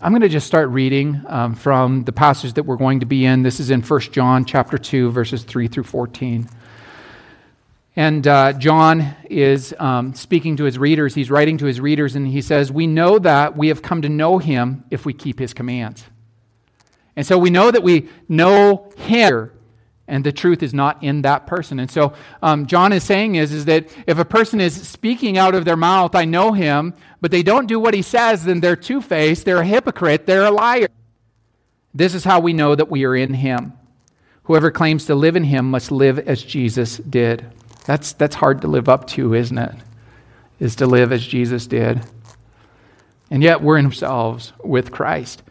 I'm going to just start reading um, from the passage that we're going to be in. This is in 1 John chapter 2, verses 3 through 14. And uh, John is um, speaking to his readers. He's writing to his readers, and he says, We know that we have come to know him if we keep his commands. And so we know that we know him, and the truth is not in that person. And so um, John is saying is, is that if a person is speaking out of their mouth, I know him, but they don't do what he says, then they're two faced, they're a hypocrite, they're a liar. This is how we know that we are in him. Whoever claims to live in him must live as Jesus did. That's, that's hard to live up to, isn't it? Is to live as Jesus did. And yet we're in ourselves with Christ.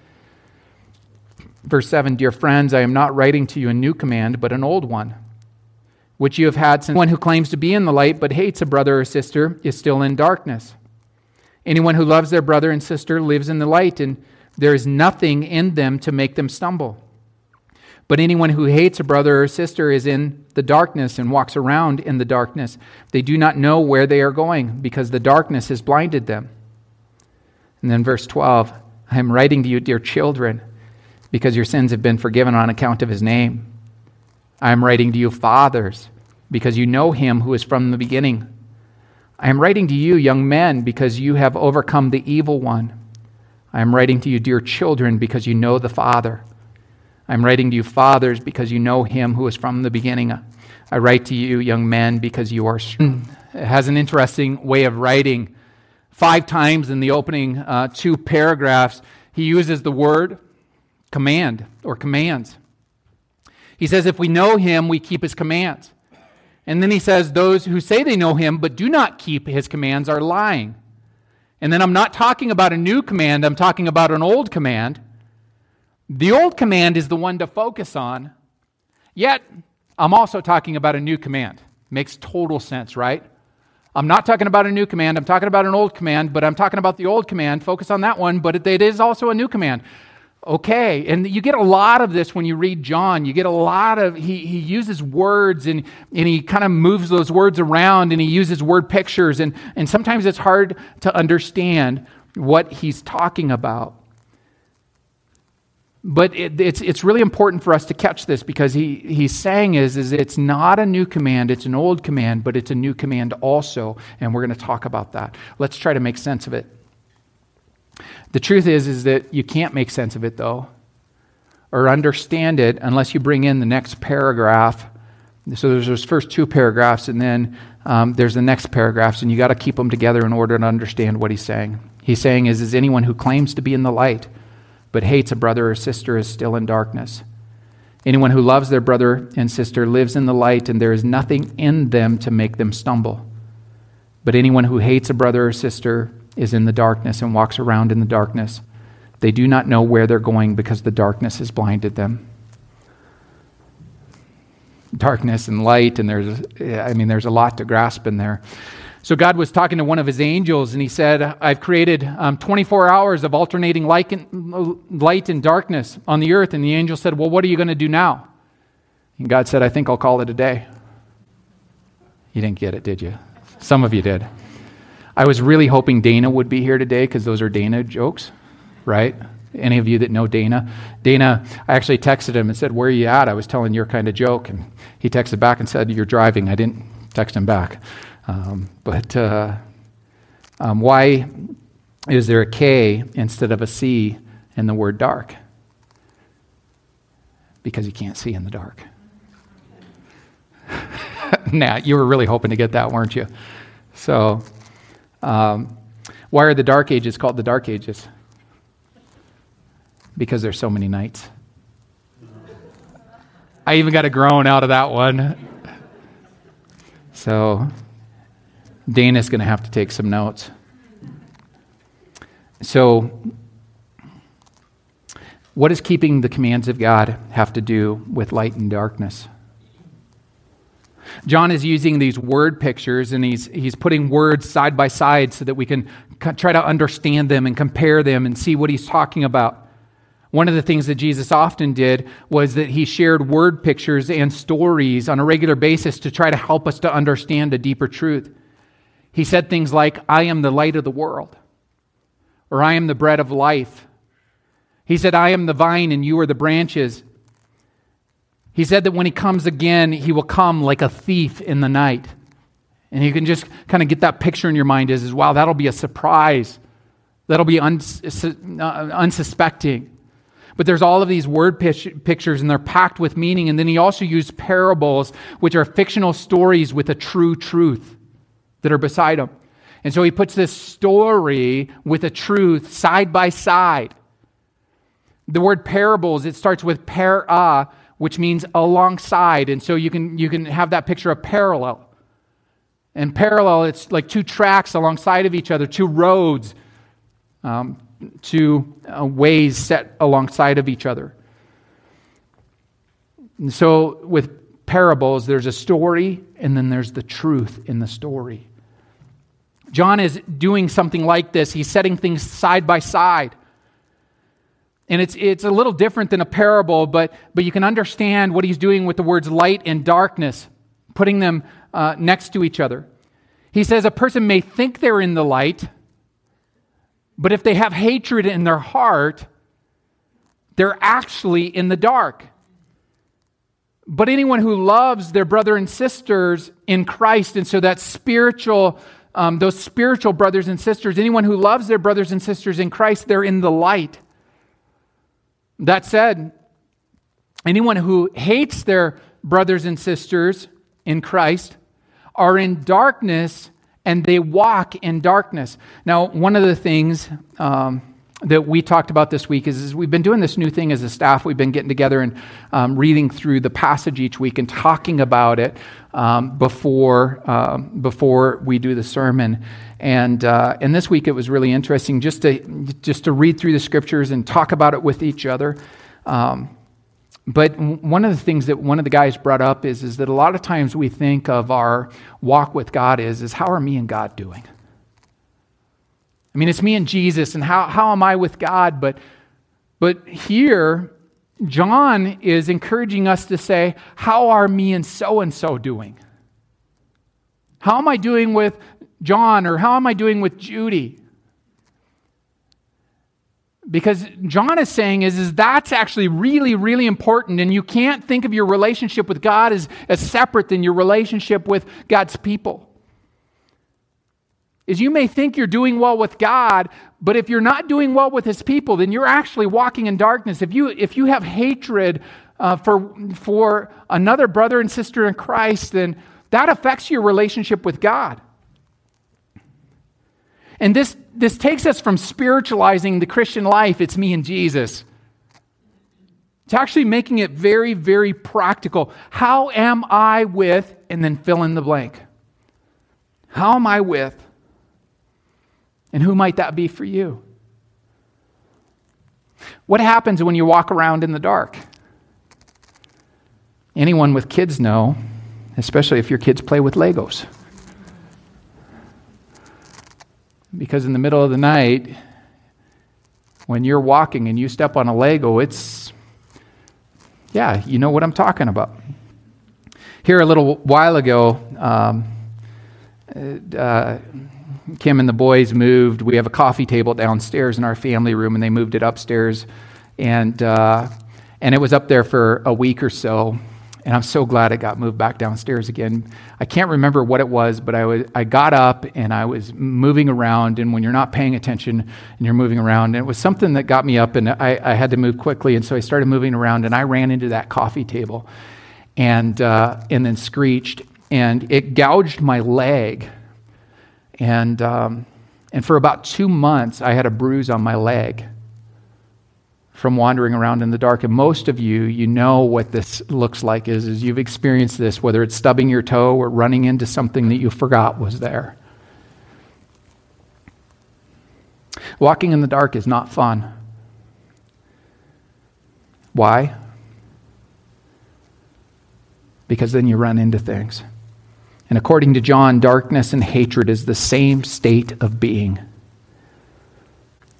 Verse 7 Dear friends, I am not writing to you a new command, but an old one, which you have had since. Anyone who claims to be in the light but hates a brother or sister is still in darkness. Anyone who loves their brother and sister lives in the light, and there is nothing in them to make them stumble. But anyone who hates a brother or sister is in the darkness and walks around in the darkness. They do not know where they are going because the darkness has blinded them. And then verse 12 I am writing to you, dear children, because your sins have been forgiven on account of his name. I am writing to you, fathers, because you know him who is from the beginning. I am writing to you, young men, because you have overcome the evil one. I am writing to you, dear children, because you know the Father. I'm writing to you, fathers, because you know him who is from the beginning. I write to you, young men, because you are. It has an interesting way of writing. Five times in the opening uh, two paragraphs, he uses the word command or commands. He says, If we know him, we keep his commands. And then he says, Those who say they know him but do not keep his commands are lying. And then I'm not talking about a new command, I'm talking about an old command. The old command is the one to focus on, yet I'm also talking about a new command. Makes total sense, right? I'm not talking about a new command, I'm talking about an old command, but I'm talking about the old command. Focus on that one, but it is also a new command. Okay, and you get a lot of this when you read John. You get a lot of, he, he uses words and, and he kind of moves those words around and he uses word pictures, and, and sometimes it's hard to understand what he's talking about. But it, it's, it's really important for us to catch this because he, he's saying is, is it's not a new command, it's an old command, but it's a new command also. And we're going to talk about that. Let's try to make sense of it. The truth is, is that you can't make sense of it, though, or understand it unless you bring in the next paragraph. So there's those first two paragraphs, and then um, there's the next paragraphs, and you got to keep them together in order to understand what he's saying. He's saying is, is anyone who claims to be in the light but hates a brother or sister is still in darkness. Anyone who loves their brother and sister lives in the light, and there is nothing in them to make them stumble. But anyone who hates a brother or sister is in the darkness and walks around in the darkness. They do not know where they're going because the darkness has blinded them. Darkness and light, and there's, I mean, there's a lot to grasp in there. So God was talking to one of his angels, and he said, I've created um, 24 hours of alternating light and, light and darkness on the earth. And the angel said, Well, what are you going to do now? And God said, I think I'll call it a day. You didn't get it, did you? Some of you did. I was really hoping Dana would be here today because those are Dana jokes, right? Any of you that know Dana? Dana, I actually texted him and said, Where are you at? I was telling your kind of joke. And he texted back and said, You're driving. I didn't text him back. Um, but uh, um, why is there a K instead of a C in the word dark? Because you can't see in the dark. Nat, you were really hoping to get that, weren't you? So, um, why are the dark ages called the dark ages? Because there's so many nights. I even got a groan out of that one. So, Dana's going to have to take some notes. So, what does keeping the commands of God have to do with light and darkness? John is using these word pictures and he's, he's putting words side by side so that we can try to understand them and compare them and see what he's talking about. One of the things that Jesus often did was that he shared word pictures and stories on a regular basis to try to help us to understand a deeper truth. He said things like, I am the light of the world, or I am the bread of life, He said, I am the vine and you are the branches. He said that when he comes again, he will come like a thief in the night. And you can just kind of get that picture in your mind is, is wow, that'll be a surprise. That'll be uh, unsuspecting. But there's all of these word pictures, and they're packed with meaning. And then he also used parables, which are fictional stories with a true truth that are beside them. And so he puts this story with a truth side by side. The word parables, it starts with para, which means alongside. And so you can, you can have that picture of parallel. And parallel, it's like two tracks alongside of each other, two roads. Um, two uh, ways set alongside of each other. And so, with parables, there's a story and then there's the truth in the story. John is doing something like this. He's setting things side by side. And it's, it's a little different than a parable, but, but you can understand what he's doing with the words light and darkness, putting them uh, next to each other. He says a person may think they're in the light, but if they have hatred in their heart, they're actually in the dark. But anyone who loves their brother and sisters in Christ, and so that spiritual, um, those spiritual brothers and sisters, anyone who loves their brothers and sisters in Christ, they're in the light. That said, anyone who hates their brothers and sisters in Christ are in darkness and they walk in darkness. Now, one of the things um, that we talked about this week is, is, we've been doing this new thing as a staff. We've been getting together and um, reading through the passage each week and talking about it um, before, uh, before we do the sermon. And, uh, and this week it was really interesting just to, just to read through the scriptures and talk about it with each other. Um, but one of the things that one of the guys brought up is, is that a lot of times we think of our walk with God is, is how are me and God doing? I mean, it's me and Jesus, and how, how am I with God? But, but here, John is encouraging us to say, How are me and so and so doing? How am I doing with John, or how am I doing with Judy? because john is saying is, is that's actually really really important and you can't think of your relationship with god as, as separate than your relationship with god's people is you may think you're doing well with god but if you're not doing well with his people then you're actually walking in darkness if you if you have hatred uh, for for another brother and sister in christ then that affects your relationship with god and this, this takes us from spiritualizing the Christian life, it's me and Jesus, to actually making it very, very practical. How am I with, and then fill in the blank? How am I with? And who might that be for you? What happens when you walk around in the dark? Anyone with kids know, especially if your kids play with Legos. Because in the middle of the night, when you're walking and you step on a Lego, it's, yeah, you know what I'm talking about. Here, a little while ago, um, uh, Kim and the boys moved. We have a coffee table downstairs in our family room, and they moved it upstairs. And, uh, and it was up there for a week or so. And I'm so glad it got moved back downstairs again. I can't remember what it was, but I, was, I got up and I was moving around. And when you're not paying attention and you're moving around, and it was something that got me up, and I, I had to move quickly. And so I started moving around, and I ran into that coffee table and, uh, and then screeched. And it gouged my leg. And, um, and for about two months, I had a bruise on my leg from wandering around in the dark. And most of you, you know what this looks like is, is you've experienced this, whether it's stubbing your toe or running into something that you forgot was there. Walking in the dark is not fun. Why? Because then you run into things. And according to John, darkness and hatred is the same state of being.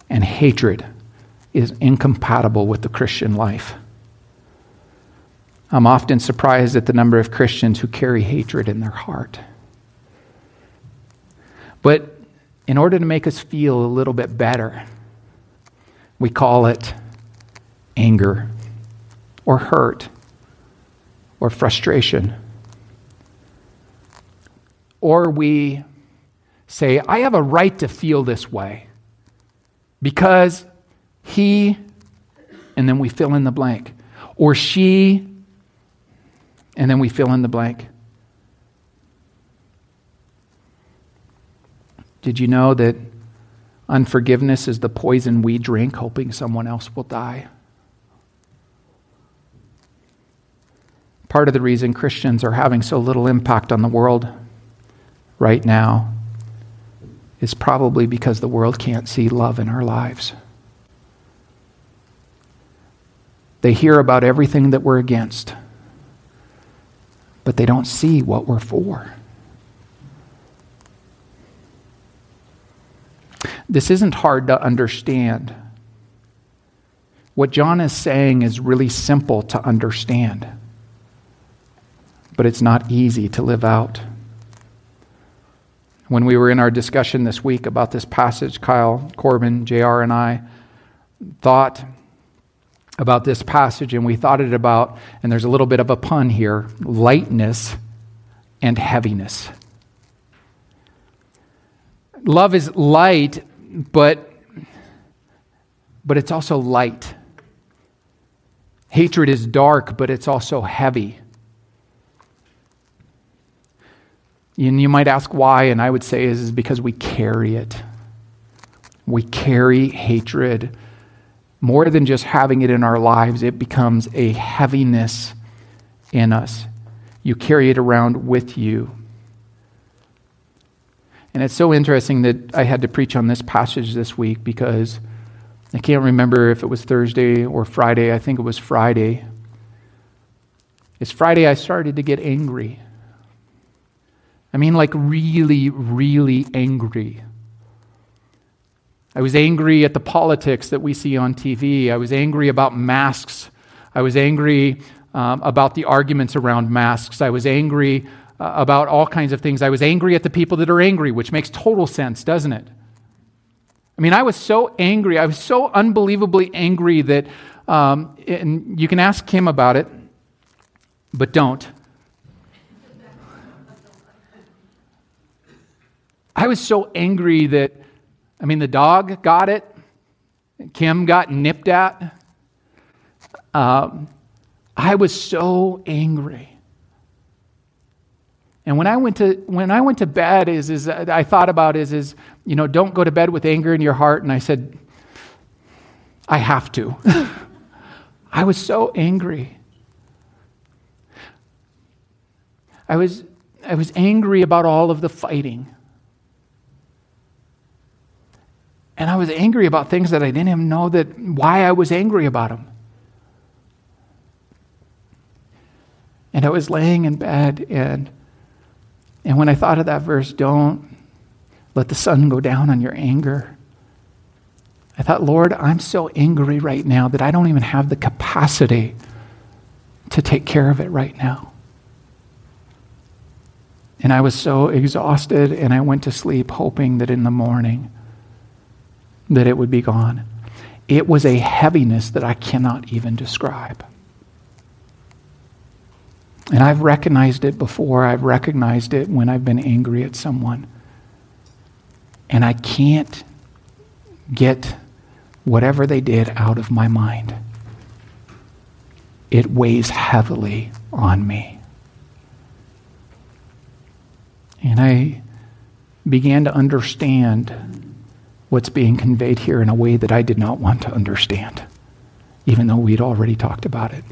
And hatred is incompatible with the Christian life. I'm often surprised at the number of Christians who carry hatred in their heart. But in order to make us feel a little bit better, we call it anger or hurt or frustration. Or we say, I have a right to feel this way because he, and then we fill in the blank, or she, and then we fill in the blank. Did you know that unforgiveness is the poison we drink, hoping someone else will die? Part of the reason Christians are having so little impact on the world right now is probably because the world can't see love in our lives. They hear about everything that we're against, but they don't see what we're for. This isn't hard to understand. What John is saying is really simple to understand, but it's not easy to live out. When we were in our discussion this week about this passage, Kyle, Corbin, JR, and I thought about this passage and we thought it about, and there's a little bit of a pun here lightness and heaviness. Love is light, but, but it's also light. Hatred is dark, but it's also heavy. And you might ask why, and I would say is because we carry it. We carry hatred. More than just having it in our lives, it becomes a heaviness in us. You carry it around with you. And it's so interesting that I had to preach on this passage this week because I can't remember if it was Thursday or Friday. I think it was Friday. It's Friday I started to get angry. I mean, like, really, really angry. I was angry at the politics that we see on TV. I was angry about masks. I was angry um, about the arguments around masks. I was angry uh, about all kinds of things. I was angry at the people that are angry, which makes total sense, doesn't it? I mean, I was so angry. I was so unbelievably angry that, um, and you can ask him about it, but don't. I was so angry that, I mean, the dog got it, Kim got nipped at. Um, I was so angry. And when I went to when I went to bed, is is I thought about is is you know don't go to bed with anger in your heart. And I said, I have to. I was so angry. I was I was angry about all of the fighting. And I was angry about things that I didn't even know that why I was angry about them. And I was laying in bed and and when I thought of that verse, don't let the sun go down on your anger. I thought, Lord, I'm so angry right now that I don't even have the capacity to take care of it right now. And I was so exhausted, and I went to sleep hoping that in the morning that it would be gone. It was a heaviness that I cannot even describe. And I've recognized it before. I've recognized it when I've been angry at someone. And I can't get whatever they did out of my mind. It weighs heavily on me. And I began to understand what's being conveyed here in a way that I did not want to understand, even though we'd already talked about it.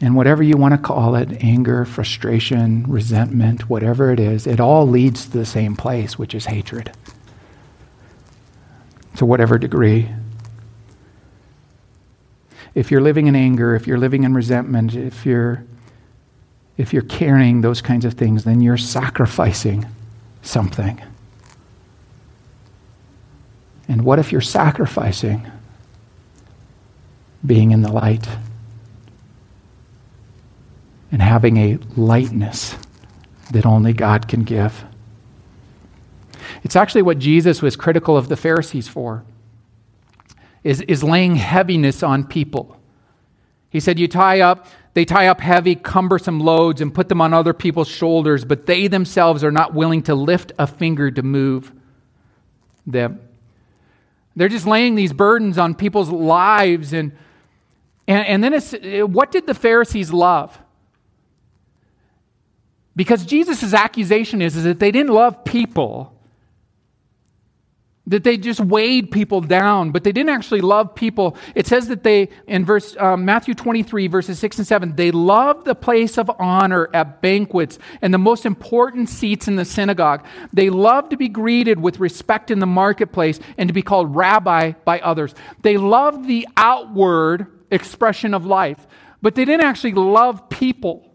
And whatever you want to call it anger, frustration, resentment, whatever it is it all leads to the same place, which is hatred. To whatever degree. If you're living in anger, if you're living in resentment, if you're if you're carrying those kinds of things, then you're sacrificing something. And what if you're sacrificing being in the light and having a lightness that only God can give? It's actually what Jesus was critical of the Pharisees for. is, is laying heaviness on people. He said, You tie up, they tie up heavy, cumbersome loads and put them on other people's shoulders, but they themselves are not willing to lift a finger to move them. They're just laying these burdens on people's lives. And, and, and then it's what did the Pharisees love? Because Jesus' accusation is, is that they didn't love people, that they just weighed people down, but they didn't actually love people. It says that they, in verse um, Matthew 23, verses 6 and 7, they loved the place of honor at banquets and the most important seats in the synagogue. They loved to be greeted with respect in the marketplace and to be called rabbi by others. They loved the outward expression of life, but they didn't actually love people.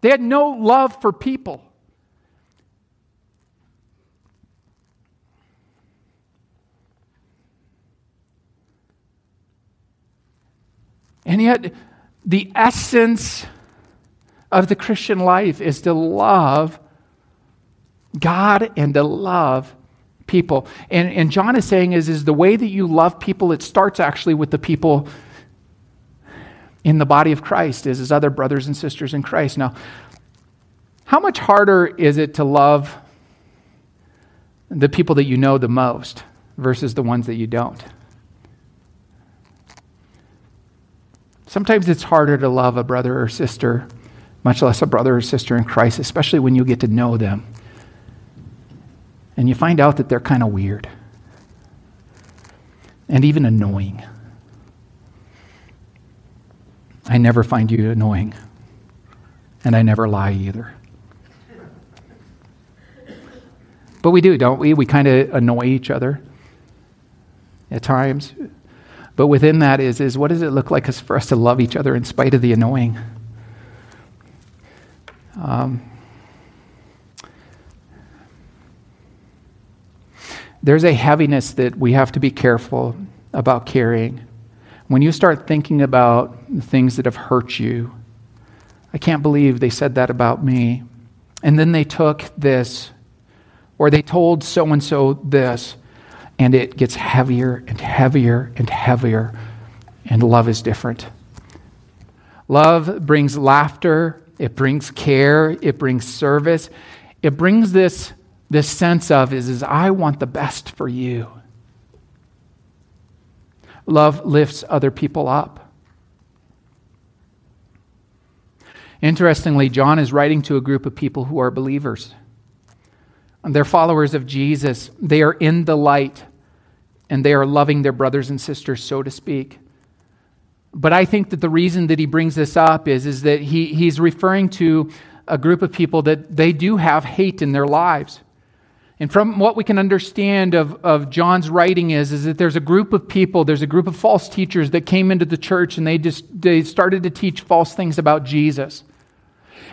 They had no love for people. And yet, the essence of the Christian life is to love God and to love people. And, and John is saying is, is the way that you love people, it starts actually with the people in the body of Christ, as his other brothers and sisters in Christ. Now, how much harder is it to love the people that you know the most versus the ones that you don't? Sometimes it's harder to love a brother or sister, much less a brother or sister in Christ, especially when you get to know them. And you find out that they're kind of weird and even annoying. I never find you annoying, and I never lie either. But we do, don't we? We kind of annoy each other at times. But within that is, is what does it look like for us to love each other in spite of the annoying? Um, there's a heaviness that we have to be careful about carrying. When you start thinking about things that have hurt you, I can't believe they said that about me. And then they took this, or they told so and so this and it gets heavier and heavier and heavier, and love is different. Love brings laughter, it brings care, it brings service, it brings this, this sense of is, is I want the best for you. Love lifts other people up. Interestingly, John is writing to a group of people who are believers. They're followers of Jesus. They are in the light and they are loving their brothers and sisters, so to speak. But I think that the reason that he brings this up is, is that he, he's referring to a group of people that they do have hate in their lives. And from what we can understand of, of John's writing is, is that there's a group of people, there's a group of false teachers that came into the church and they just they started to teach false things about Jesus.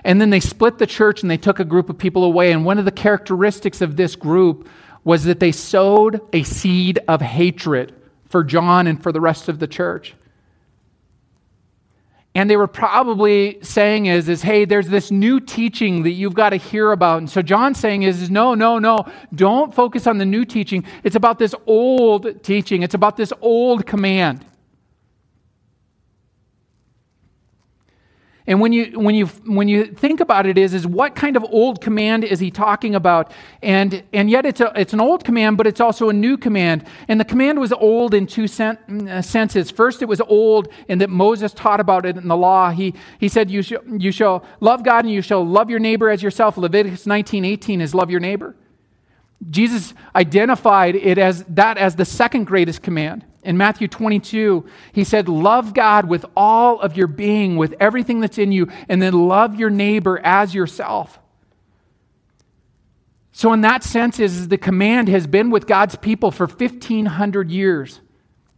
And then they split the church and they took a group of people away. And one of the characteristics of this group was that they sowed a seed of hatred for John and for the rest of the church. And they were probably saying is, is, hey, there's this new teaching that you've got to hear about. And so John's saying is, is, no, no, no, don't focus on the new teaching. It's about this old teaching. It's about this old command. And when you, when you, when you think about it is, is what kind of old command is he talking about? And, and yet it's, a, it's an old command, but it's also a new command. And the command was old in two sen- uh, senses. First, it was old in that Moses taught about it in the law. He, he said, you, sh- you shall love God and you shall love your neighbor as yourself. Leviticus 19, 18 is love your neighbor. Jesus identified it as that as the second greatest command. In Matthew 22, he said, Love God with all of your being, with everything that's in you, and then love your neighbor as yourself. So, in that sense, is the command has been with God's people for 1,500 years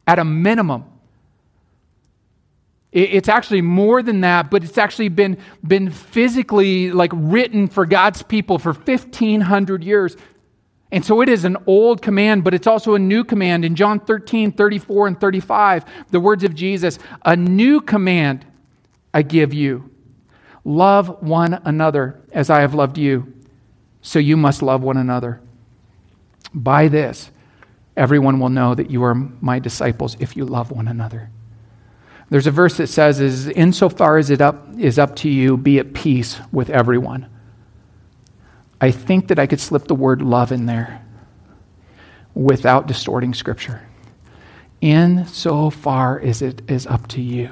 at a minimum. It's actually more than that, but it's actually been, been physically like written for God's people for 1,500 years. And so it is an old command, but it's also a new command. In John 13, 34, and 35, the words of Jesus, a new command I give you love one another as I have loved you. So you must love one another. By this, everyone will know that you are my disciples if you love one another. There's a verse that says, is insofar as it up, is up to you, be at peace with everyone. I think that I could slip the word love in there without distorting Scripture. In so far as it is up to you.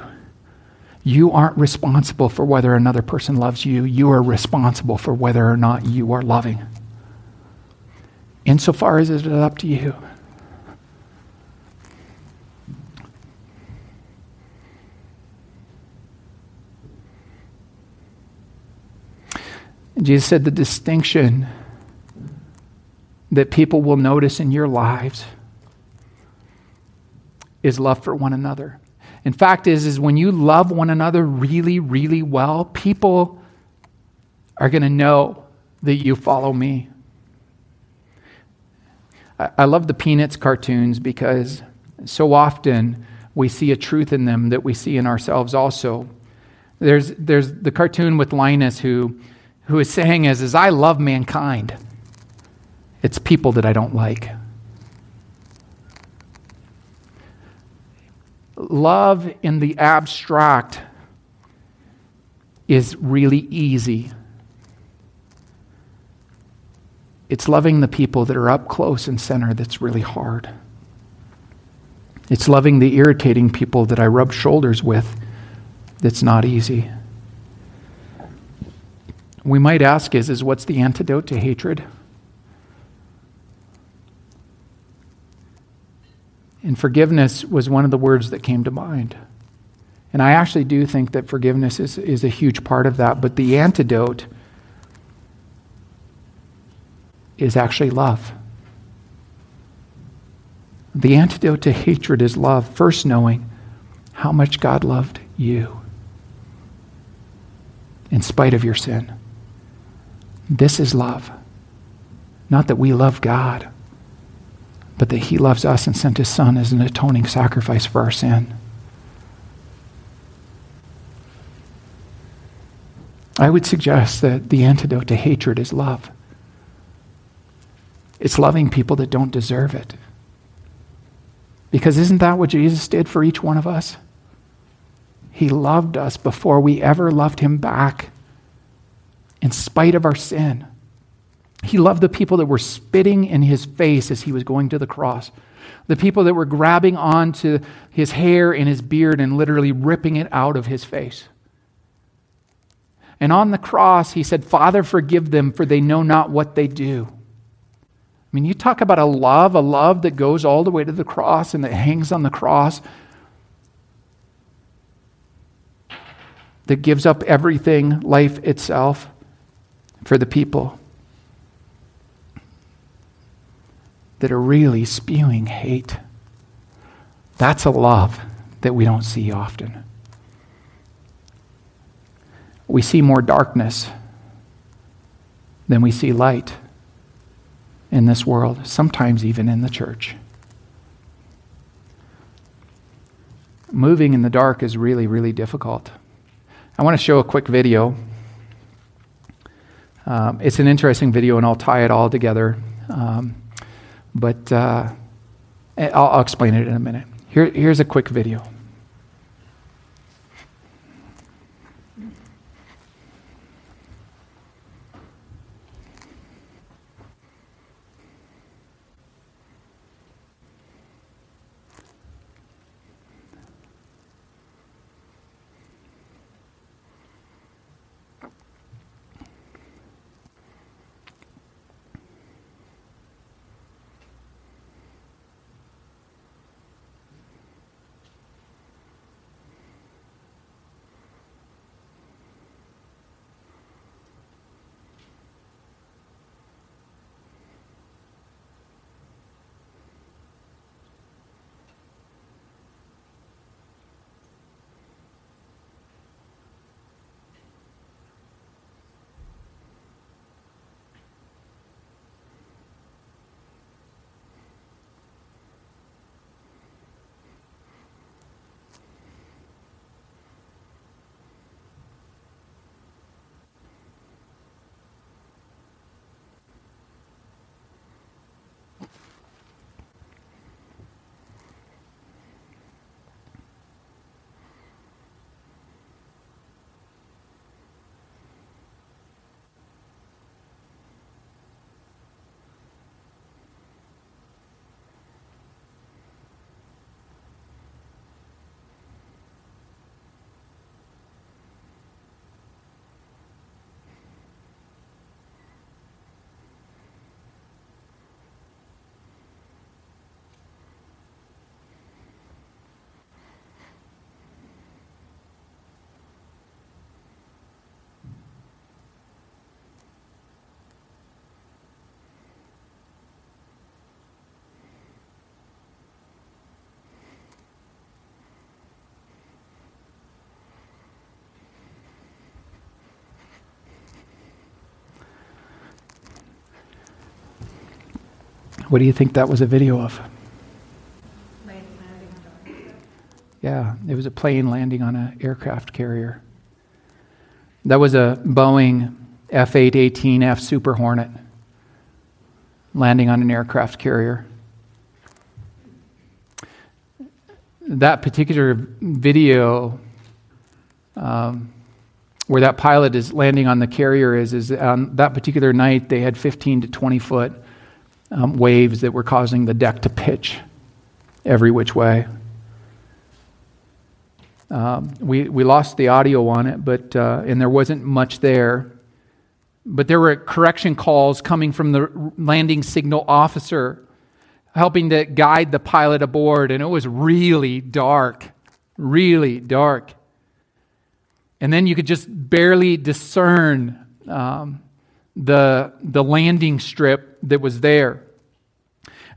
You aren't responsible for whether another person loves you. You are responsible for whether or not you are loving. Insofar as it is up to you. Jesus said the distinction that people will notice in your lives is love for one another. In fact, is, is when you love one another really, really well, people are going to know that you follow me. I, I love the Peanuts cartoons because so often we see a truth in them that we see in ourselves also. There's, there's the cartoon with Linus who, who is saying is, is I love mankind. It's people that I don't like. Love in the abstract is really easy. It's loving the people that are up close and center that's really hard. It's loving the irritating people that I rub shoulders with that's not easy. We might ask is, is what's the antidote to hatred? And forgiveness was one of the words that came to mind. And I actually do think that forgiveness is, is a huge part of that. But the antidote is actually love. The antidote to hatred is love. First, knowing how much God loved you in spite of your sin. This is love. Not that we love God but that he loves us and sent his son as an atoning sacrifice for our sin. I would suggest that the antidote to hatred is love. It's loving people that don't deserve it. Because isn't that what Jesus did for each one of us? He loved us before we ever loved him back, in spite of our sin. He loved the people that were spitting in his face as he was going to the cross, the people that were grabbing onto his hair and his beard and literally ripping it out of his face. And on the cross, he said, Father, forgive them, for they know not what they do. I mean, you talk about a love, a love that goes all the way to the cross and that hangs on the cross, that gives up everything, life itself, for the people. that are really spewing hate. That's a love that we don't see often. We see more darkness than we see light in this world, sometimes even in the church. Moving in the dark is really, really difficult. I want to show a quick video. Um, it's an interesting video, and I'll tie it all together. Um, but uh, I'll, I'll, explain it in a minute. Here, here's a quick video. What do you think that was a video of? Yeah, it was a plane landing on an aircraft carrier. That was a Boeing F/A-18F Super Hornet landing on an aircraft carrier. That particular video, um, where that pilot is landing on the carrier, is, is on that particular night they had 15 to 20 foot um, waves that were causing the deck to pitch every which way. Um, we, we lost the audio on it, but, uh, and there wasn't much there. But there were correction calls coming from the landing signal officer, helping to guide the pilot aboard, and it was really dark, really dark. And then you could just barely discern um, the, the landing strip that was there.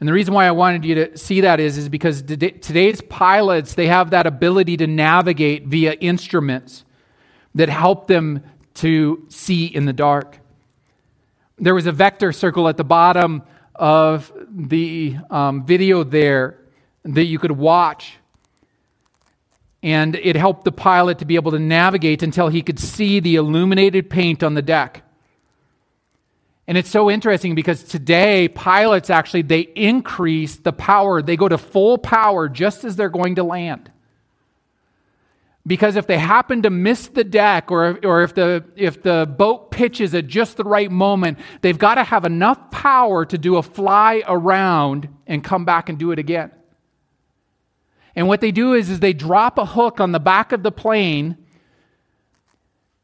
And the reason why I wanted you to see that is, is because today's pilots, they have that ability to navigate via instruments that help them to see in the dark. There was a vector circle at the bottom of the um, video there that you could watch. And it helped the pilot to be able to navigate until he could see the illuminated paint on the deck. And it's so interesting because today pilots actually they increase the power. They go to full power just as they're going to land. Because if they happen to miss the deck or, or if, the, if the boat pitches at just the right moment, they've got to have enough power to do a fly around and come back and do it again. And what they do is, is they drop a hook on the back of the plane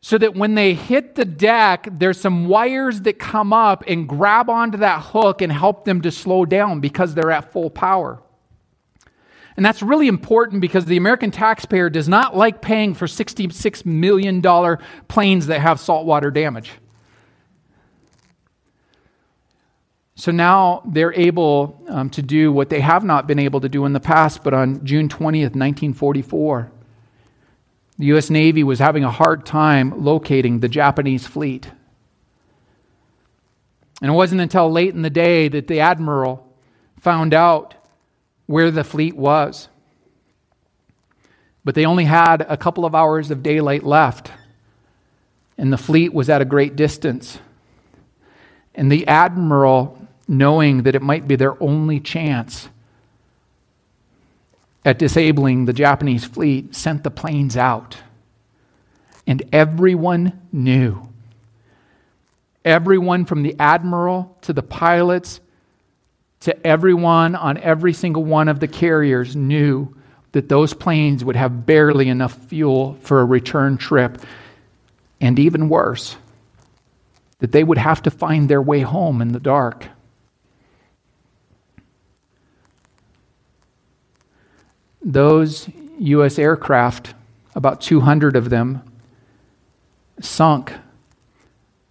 so that when they hit the deck, there's some wires that come up and grab onto that hook and help them to slow down because they're at full power. And that's really important because the American taxpayer does not like paying for $66 million planes that have saltwater damage. So now they're able um, to do what they have not been able to do in the past, but on June 20th, 1944, the U.S. Navy was having a hard time locating the Japanese fleet. And it wasn't until late in the day that the admiral found out where the fleet was. But they only had a couple of hours of daylight left, and the fleet was at a great distance. And the admiral, knowing that it might be their only chance, at disabling the Japanese fleet sent the planes out. And everyone knew. Everyone from the admiral to the pilots to everyone on every single one of the carriers knew that those planes would have barely enough fuel for a return trip. And even worse, that they would have to find their way home in the dark. Those U.S. aircraft, about 200 of them, sunk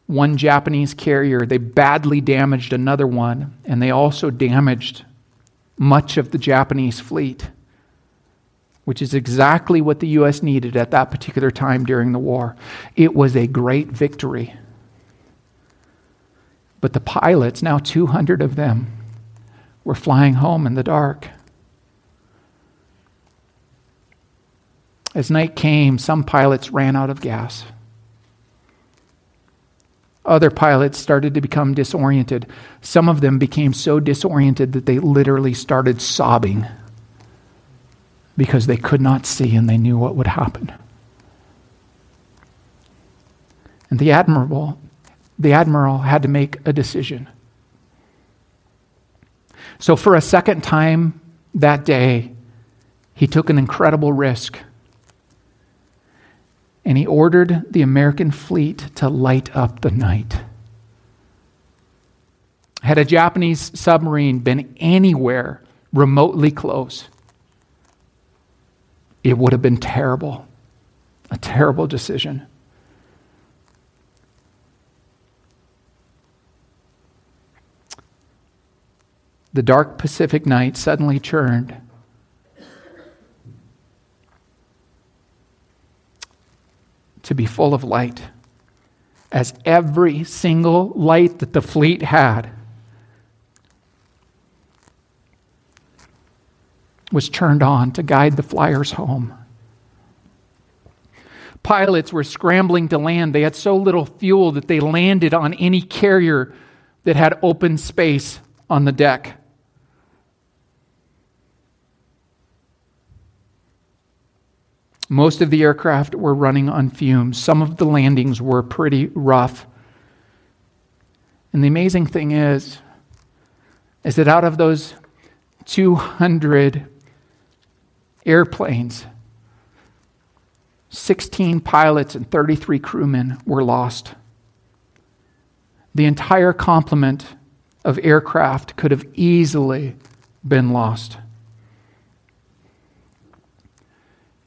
one Japanese carrier. They badly damaged another one, and they also damaged much of the Japanese fleet, which is exactly what the U.S. needed at that particular time during the war. It was a great victory. But the pilots, now 200 of them, were flying home in the dark. As night came, some pilots ran out of gas. Other pilots started to become disoriented. Some of them became so disoriented that they literally started sobbing because they could not see and they knew what would happen. And the admiral, the admiral had to make a decision. So, for a second time that day, he took an incredible risk and he ordered the American fleet to light up the night. Had a Japanese submarine been anywhere remotely close, it would have been terrible. A terrible decision. The dark Pacific night suddenly turned to be full of light, as every single light that the fleet had was turned on to guide the flyers home. Pilots were scrambling to land. They had so little fuel that they landed on any carrier that had open space on the deck. Most of the aircraft were running on fumes. Some of the landings were pretty rough. And the amazing thing is, is that out of those 200 airplanes, 16 pilots and 33 crewmen were lost. The entire complement of aircraft could have easily been lost.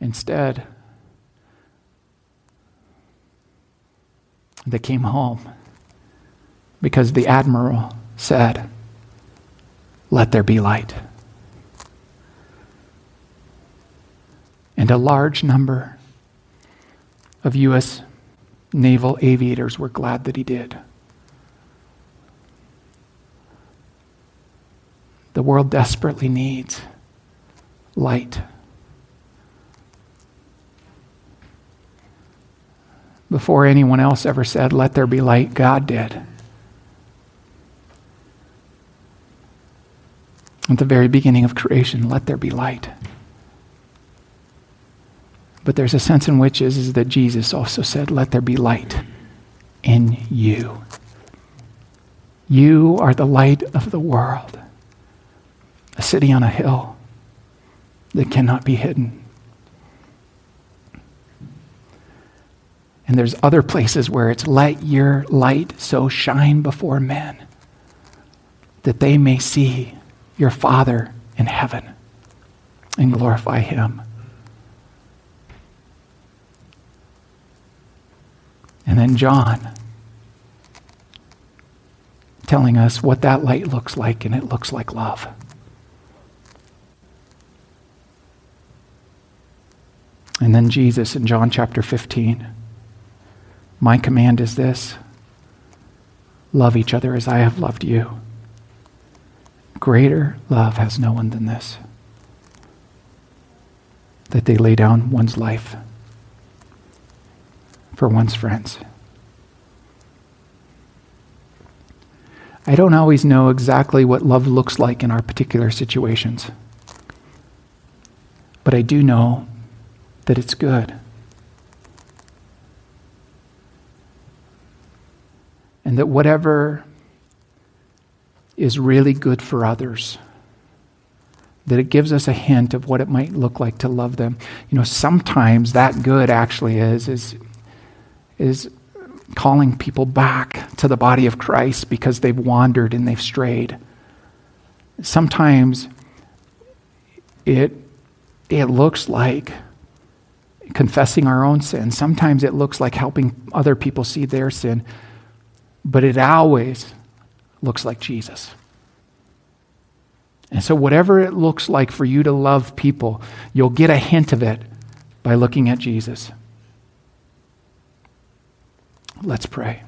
Instead, they came home because the admiral said, Let there be light. And a large number of U.S. naval aviators were glad that he did. The world desperately needs light. Before anyone else ever said, Let there be light, God did. At the very beginning of creation, let there be light. But there's a sense in which is, is that Jesus also said, Let there be light in you. You are the light of the world, a city on a hill that cannot be hidden. And there's other places where it's let your light so shine before men that they may see your Father in heaven and glorify Him. And then John telling us what that light looks like, and it looks like love. And then Jesus in John chapter 15 my command is this love each other as I have loved you. Greater love has no one than this that they lay down one's life for one's friends. I don't always know exactly what love looks like in our particular situations, but I do know that it's good. And that whatever is really good for others, that it gives us a hint of what it might look like to love them. You know, sometimes that good actually is, is, is calling people back to the body of Christ because they've wandered and they've strayed. Sometimes it, it looks like confessing our own sin. Sometimes it looks like helping other people see their sin but it always looks like Jesus. And so, whatever it looks like for you to love people, you'll get a hint of it by looking at Jesus. Let's pray.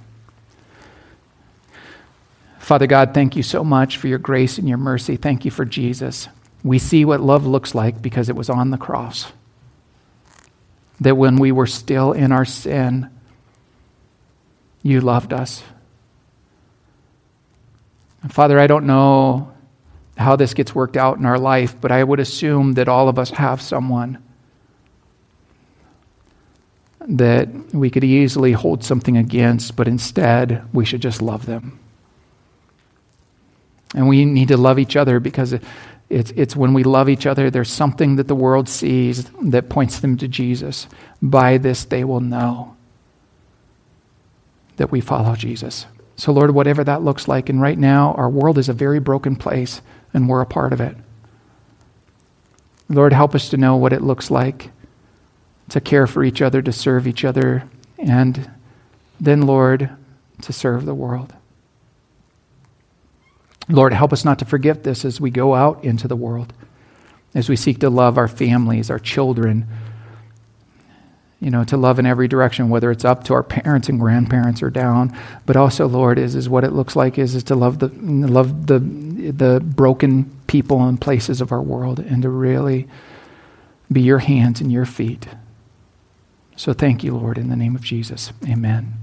Father God, thank you so much for your grace and your mercy. Thank you for Jesus. We see what love looks like because it was on the cross. That when we were still in our sin, you loved us. Father, I don't know how this gets worked out in our life, but I would assume that all of us have someone that we could easily hold something against, but instead we should just love them. And we need to love each other because it's, it's when we love each other, there's something that the world sees that points them to Jesus. By this, they will know that we follow Jesus. So, Lord, whatever that looks like, and right now our world is a very broken place, and we're a part of it. Lord, help us to know what it looks like to care for each other, to serve each other, and then, Lord, to serve the world. Lord, help us not to forget this as we go out into the world, as we seek to love our families, our children, you know, to love in every direction, whether it's up to our parents and grandparents or down. But also, Lord, is, is what it looks like is, is to love the love the the broken people and places of our world and to really be your hands and your feet. So thank you, Lord, in the name of Jesus. Amen.